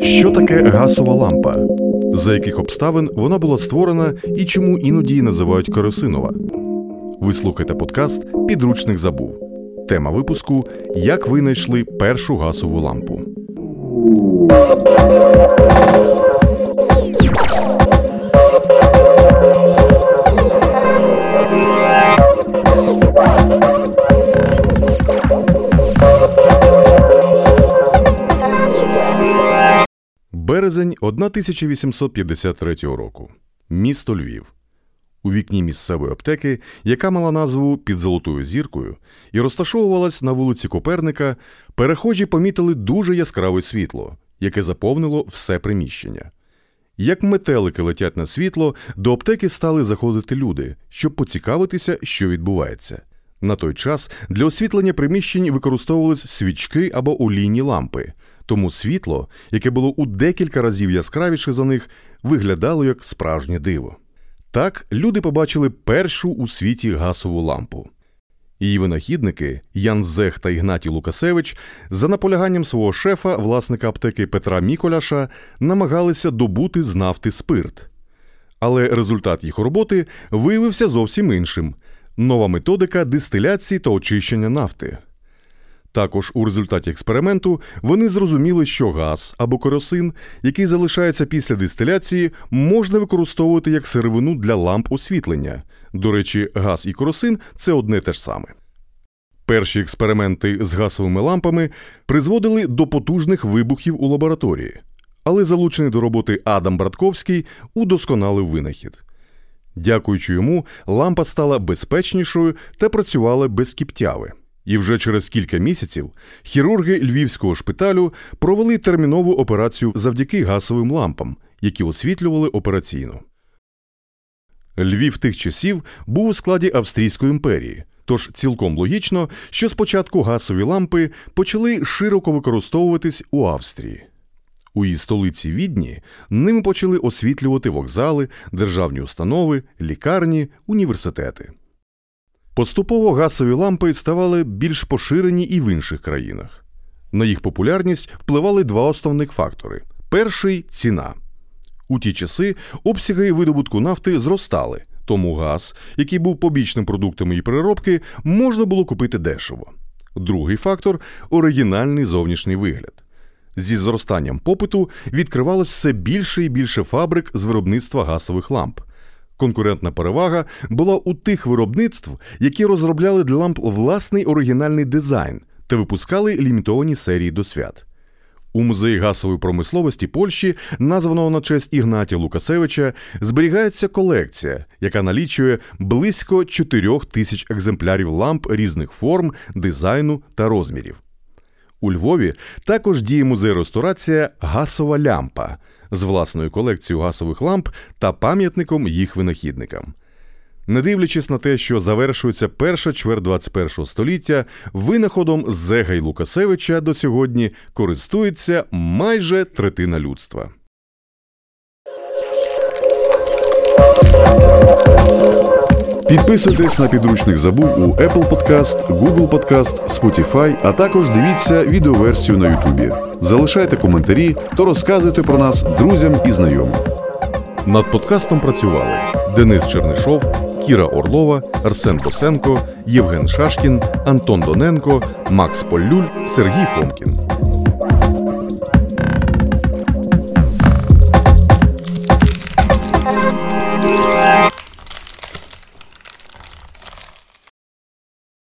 Що таке газова лампа? За яких обставин вона була створена і чому іноді її називають керосинова? Ви слухаєте подкаст Підручник забув. Тема випуску Як винайшли першу газову лампу. Березень 1853 року. Місто Львів. У вікні місцевої аптеки, яка мала назву під золотою зіркою, і розташовувалась на вулиці Коперника, перехожі помітили дуже яскраве світло, яке заповнило все приміщення. Як метелики летять на світло, до аптеки стали заходити люди, щоб поцікавитися, що відбувається. На той час для освітлення приміщень використовувались свічки або олійні лампи, тому світло, яке було у декілька разів яскравіше за них, виглядало як справжнє диво. Так люди побачили першу у світі газову лампу. Її винахідники Ян Зех та Ігнатій Лукасевич за наполяганням свого шефа, власника аптеки Петра Міколяша, намагалися добути з нафти спирт. Але результат їх роботи виявився зовсім іншим нова методика дистиляції та очищення нафти. Також у результаті експерименту вони зрозуміли, що газ або керосин, який залишається після дистиляції, можна використовувати як сировину для ламп освітлення. До речі, газ і керосин – це одне те ж саме. Перші експерименти з газовими лампами призводили до потужних вибухів у лабораторії, але залучений до роботи Адам Братковський удосконалив винахід. Дякуючи йому, лампа стала безпечнішою та працювала без кіптяви. І вже через кілька місяців хірурги львівського шпиталю провели термінову операцію завдяки газовим лампам, які освітлювали операційну. Львів тих часів був у складі Австрійської імперії, тож цілком логічно, що спочатку газові лампи почали широко використовуватись у Австрії. У її столиці Відні ними почали освітлювати вокзали, державні установи, лікарні, університети. Поступово газові лампи ставали більш поширені і в інших країнах. На їх популярність впливали два основних фактори: перший ціна. У ті часи обсяги видобутку нафти зростали, тому газ, який був побічним продуктом її переробки, можна було купити дешево. Другий фактор оригінальний зовнішній вигляд. Зі зростанням попиту відкривалось все більше і більше фабрик з виробництва газових ламп. Конкурентна перевага була у тих виробництв, які розробляли для ламп власний оригінальний дизайн та випускали лімітовані серії до свят. У музеї газової промисловості Польщі, названого на честь Ігнатія Лукасевича, зберігається колекція, яка налічує близько 4 тисяч екземплярів ламп різних форм, дизайну та розмірів. У Львові також діє музей ресторація Гасова лямпа з власною колекцією гасових ламп та пам'ятником їх винахідникам. Не дивлячись на те, що завершується перша чверть 21 століття, винаходом Зега й Лукасевича до сьогодні користується майже третина людства. Підписуйтесь на підручник забув у Apple Podcast, Google Podcast, Spotify, а також дивіться відеоверсію на YouTube. Залишайте коментарі та розказуйте про нас друзям і знайомим. Над подкастом працювали Денис Чернишов, Кіра Орлова, Арсен Косенко, Євген Шашкін, Антон Доненко, Макс Поллюль, Сергій Фомкін.